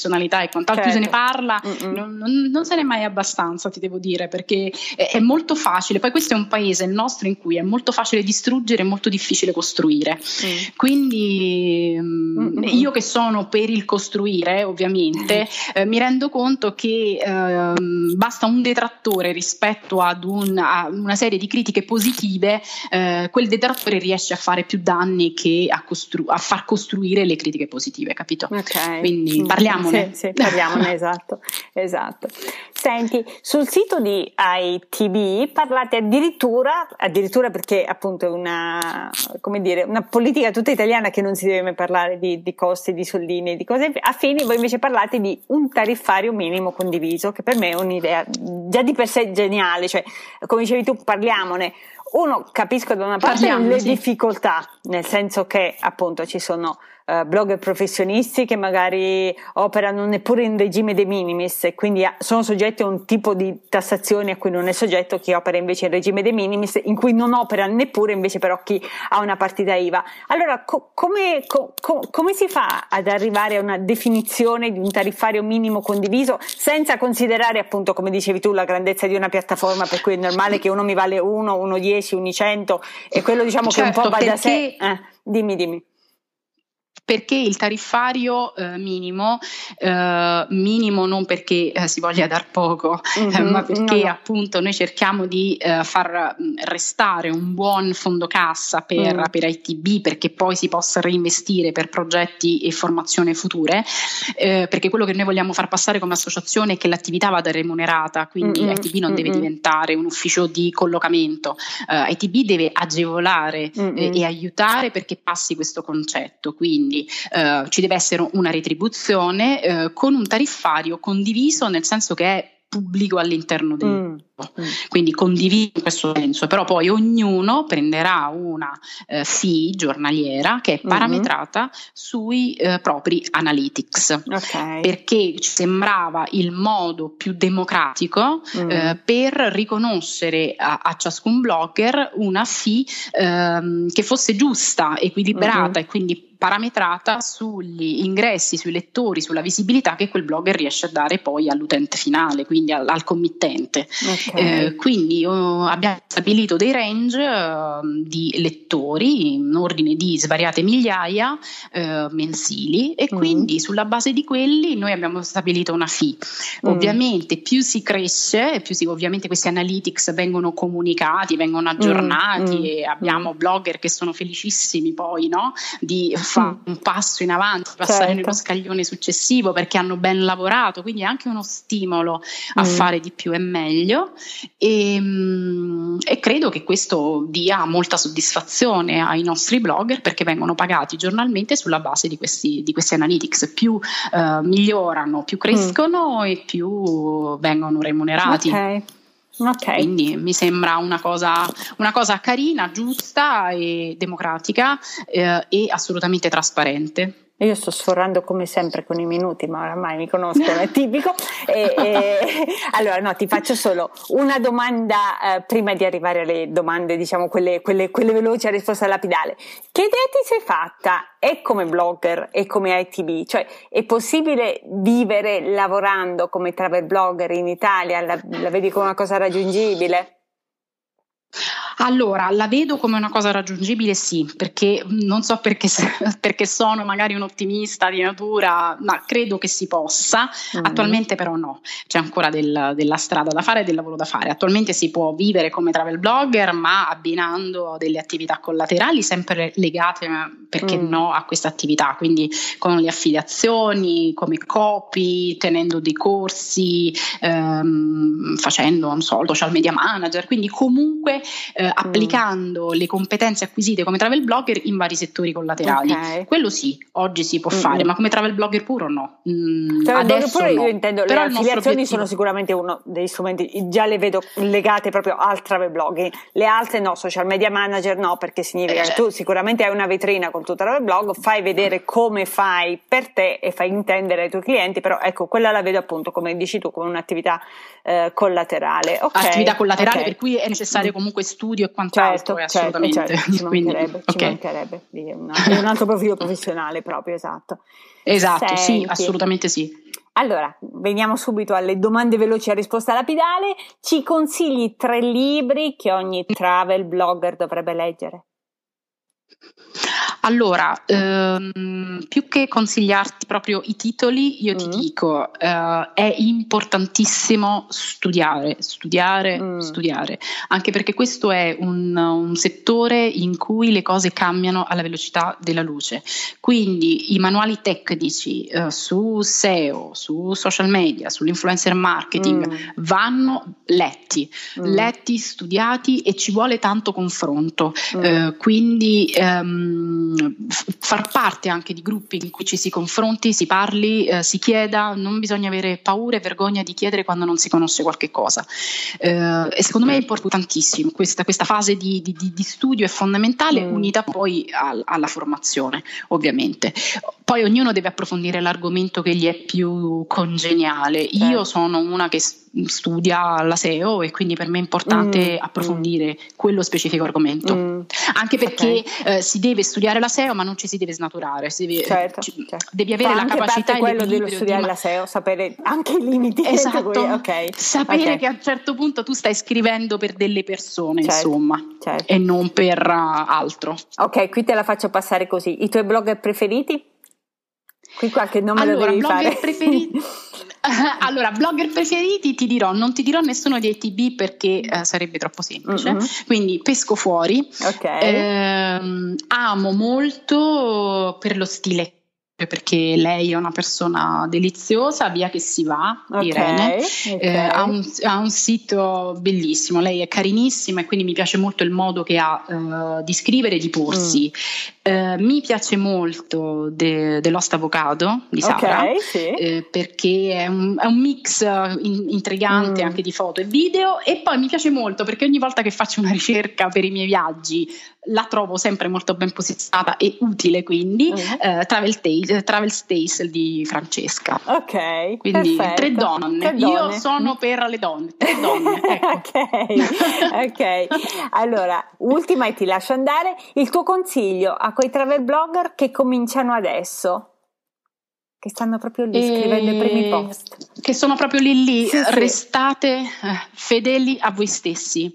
Speaker 3: e quant'altro. Certo. Se ne certo. parla, non, non, non, se ne è mai abbastanza, ti devo dire, perché è, è, molto facile. Poi questo è un paese, il nostro, in cui è molto facile distruggere e molto difficile costruire. Mm. Quindi mm, io che sono per il costruire, ovviamente, eh, mi rendo conto che eh, basta un detrattore rispetto ad un, una serie di critiche positive, eh, quel detrattore riesce a fare più danni che a, costru- a far costruire le critiche positive, capito?
Speaker 2: Okay.
Speaker 3: Quindi mm, parliamone.
Speaker 2: Sì, sì parliamone, esatto, esatto. Senti, sul sito di ITB parlate addirittura, addirittura perché appunto è una, come dire, una politica tutta italiana che non si deve mai parlare di, di costi, di soldini, di cose affini, voi invece parlate di un tariffario minimo condiviso, che per me è un'idea già di per sé geniale, cioè come dicevi tu parliamone. Uno, capisco da una parte Parliamo, le difficoltà, nel senso che appunto ci sono uh, blogger professionisti che magari operano neppure in regime de minimis e quindi sono soggetti a un tipo di tassazione a cui non è soggetto chi opera invece in regime de minimis, in cui non opera neppure invece però chi ha una partita IVA. Allora, co- come, co- co- come si fa ad arrivare a una definizione di un tariffario minimo condiviso senza considerare appunto, come dicevi tu, la grandezza di una piattaforma per cui è normale che uno mi vale 1, 1,10, 1,100 e quello diciamo certo, che un po' va da sé. Eh, dimmi, dimmi
Speaker 3: perché il tariffario eh, minimo, eh, minimo non perché eh, si voglia dar poco, mm-hmm, ma perché no, no. appunto noi cerchiamo di eh, far mm, restare un buon fondo cassa per, mm. per, ITB perché poi si possa reinvestire per progetti e formazione future, eh, perché quello che noi vogliamo far passare come associazione è che l'attività vada remunerata, quindi mm-hmm, ITB non mm-hmm. deve diventare un ufficio di collocamento, ITB deve agevolare e aiutare perché passi questo concetto, quindi quindi eh, ci deve essere una retribuzione eh, con un tariffario condiviso nel senso che è pubblico all'interno del mm. Mm. quindi condivido in questo senso, però poi ognuno prenderà una eh, fee giornaliera che è mm-hmm. parametrata mm-hmm. sui eh, propri analytics, okay. perché ci sembrava il modo più democratico mm. eh, per riconoscere a, a, ciascun blogger una fee ehm, che fosse giusta, equilibrata mm-hmm. e quindi parametrata sugli ingressi, sui lettori, sulla visibilità che quel blogger riesce a dare poi all'utente finale, quindi al, al committente. Okay. Eh, quindi oh, abbiamo stabilito dei range uh, di lettori in ordine di svariate migliaia uh, mensili e mm. quindi sulla base di quelli noi abbiamo stabilito una fee. Mm. Ovviamente più si cresce, più si, ovviamente questi analytics vengono comunicati, vengono aggiornati mm. e abbiamo mm. blogger che sono felicissimi poi no? di mm. un passo in avanti, passare certo. nello scaglione successivo perché hanno ben lavorato, quindi è anche uno stimolo a mm. fare di più e meglio e, mm, e, credo che questo dia molta soddisfazione ai nostri blogger perché vengono pagati giornalmente sulla base di questi, di questi analytics, più uh, migliorano, più crescono mm. e più vengono remunerati.
Speaker 2: Okay.
Speaker 3: Okay. Quindi mi sembra una cosa, una cosa, carina, giusta e democratica eh, e assolutamente trasparente.
Speaker 2: Io sto sforrando come sempre con i minuti, ma oramai mi conoscono, è tipico. E, e, allora, no, ti faccio solo una domanda eh, prima di arrivare alle domande, diciamo quelle, quelle, quelle veloci a risposta lapidale. Che idea ti sei fatta? E come blogger e come ITB? Cioè, è possibile vivere lavorando come travel blogger in Italia? La, la vedi come una cosa raggiungibile?
Speaker 3: Allora, la vedo come una cosa raggiungibile, sì, perché non so perché, perché sono magari un ottimista di natura, ma credo che si possa. Mm. Attualmente, però, no, c'è ancora del, della strada da fare e del lavoro da fare. Attualmente si può vivere come travel blogger, ma abbinando delle attività collaterali sempre legate, perché mm. no, a questa attività, quindi con le affiliazioni, come copy, tenendo dei corsi, ehm, facendo, non so, social media manager, quindi comunque eh, applicando mm. le competenze acquisite come travel blogger in vari settori collaterali. Okay. Quello sì, oggi si può mm. fare, ma come travel blogger puro no.
Speaker 2: Mm, travel blogger no. io intendo Però le affiliazioni sono sicuramente uno degli strumenti, già le vedo legate proprio al travel blogging. Le altre no, social media manager no, perché significa eh, che tu sicuramente hai una vetrina col tuo travel blog, fai vedere come fai per te e fai intendere ai tuoi clienti, però ecco, quella la vedo appunto, come dici tu, come un'attività eh, collaterale.
Speaker 3: Okay, attività collaterale okay. per cui è necessario mm. comunque studio e quant'altro, certo, certo assolutamente.
Speaker 2: Certo, ci quindi, mancherebbe, okay. ci mancherebbe. È un altro profilo professionale proprio, esatto.
Speaker 3: Esatto, Senti, sì, assolutamente sì.
Speaker 2: Allora, veniamo subito alle domande veloci a risposta lapidale. Ci consigli tre libri che ogni travel blogger dovrebbe leggere?
Speaker 3: Allora, ehm, più che consigliarti proprio i titoli, io mm. ti dico, eh, è importantissimo studiare, studiare, mm. studiare, anche perché questo è un, un, settore in cui le cose cambiano alla velocità della luce. Quindi i manuali tecnici eh, su SEO, su social media, sull'influencer marketing mm. vanno letti, mm. letti, studiati e ci vuole tanto confronto. Mm. Eh, quindi ehm, far parte anche di gruppi in cui ci si confronti, si parli, eh, si chieda, non bisogna avere paura e vergogna di chiedere quando non si conosce qualche cosa. Eh, e secondo me è importantissimo, questa, questa fase di, di, di, studio è fondamentale, mm. unita poi al, alla formazione, ovviamente. Poi ognuno deve approfondire l'argomento che gli è più congeniale. Io certo. sono una che studia la SEO e quindi per me è importante mm, approfondire mm. quello specifico argomento. Mm. Anche perché okay. eh, si deve studiare la SEO, ma non ci si deve snaturare. Si deve,
Speaker 2: certo, ci, certo.
Speaker 3: Devi avere Fa la capacità
Speaker 2: e quello dello studiare di... la SEO, sapere anche i limiti.
Speaker 3: Esatto, okay. sapere okay. che a un certo punto tu stai scrivendo per delle persone, certo, insomma, certo. e non per uh, altro.
Speaker 2: Ok, qui te la faccio passare così. I tuoi blogger preferiti? Qui qualche nome
Speaker 3: allora,
Speaker 2: lo
Speaker 3: blogger preferiti allora, blogger preferiti ti dirò, non ti dirò nessuno dei TB perché eh, sarebbe troppo semplice, mm-hmm. quindi pesco fuori.
Speaker 2: Okay.
Speaker 3: Eh, amo molto per lo stile perché lei è una persona deliziosa, via che si va, okay, Irene, okay. Eh, ha, un, ha, un, sito bellissimo, lei è carinissima e quindi mi piace molto il modo che ha uh, di scrivere e di porsi. Mm. Uh, mi piace molto de, The Lost Avocado di Sara
Speaker 2: okay, sì.
Speaker 3: eh, perché è un, è un mix in, intrigante mm. anche di foto e video e poi mi piace molto perché ogni volta che faccio una ricerca per i miei viaggi la trovo sempre molto ben posizionata e utile quindi mm. eh, Travel, Tales, Travel Stays di Francesca
Speaker 2: ok
Speaker 3: quindi
Speaker 2: perfetto.
Speaker 3: tre donne.
Speaker 2: tre donne
Speaker 3: io sono per le donne tre donne ecco.
Speaker 2: ok ok allora ultima e ti lascio andare il tuo consiglio a quei travel blogger che cominciano adesso che stanno proprio lì e... scrivendo i primi post
Speaker 3: che sono proprio lì lì sì, restate sì. Eh, fedeli a voi stessi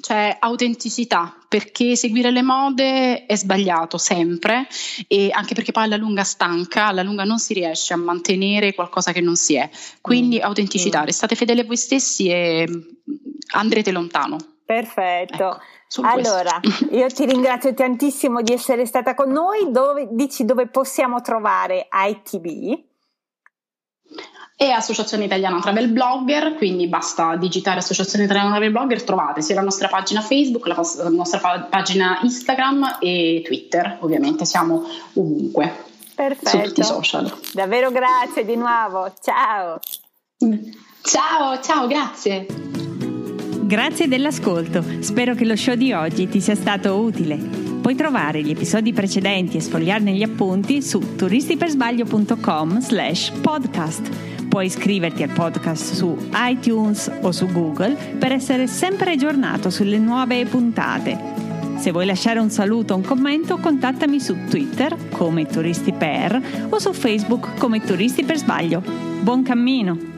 Speaker 3: cioè autenticità, perché seguire le mode è sbagliato sempre e anche perché poi alla lunga stanca, alla lunga non si riesce a mantenere qualcosa che non si è. Quindi mm. autenticità, mm. restate fedeli a voi stessi e andrete lontano.
Speaker 2: Perfetto. Ecco, allora, io ti ringrazio tantissimo di essere stata con noi. Dove, dici dove possiamo trovare ITB?
Speaker 3: e Associazione Italiana Travel Blogger, quindi basta digitare Associazione Italiana Travel Blogger, trovate sia la nostra pagina Facebook, la, la nostra pa- pagina Instagram e Twitter, ovviamente siamo ovunque.
Speaker 2: Perfetto.
Speaker 3: Su tutti i social.
Speaker 2: Davvero grazie di nuovo, ciao.
Speaker 3: Ciao, ciao, grazie.
Speaker 1: Grazie dell'ascolto, spero che lo show di oggi ti sia stato utile. Puoi trovare gli episodi precedenti e sfogliarne gli appunti su turistipersbaglio.com slash podcast Puoi iscriverti al podcast su iTunes o su Google per essere sempre aggiornato sulle nuove puntate. Se vuoi lasciare un saluto o un commento, contattami su Twitter come Turisti Per o su Facebook come Turisti per Sbaglio. Buon cammino!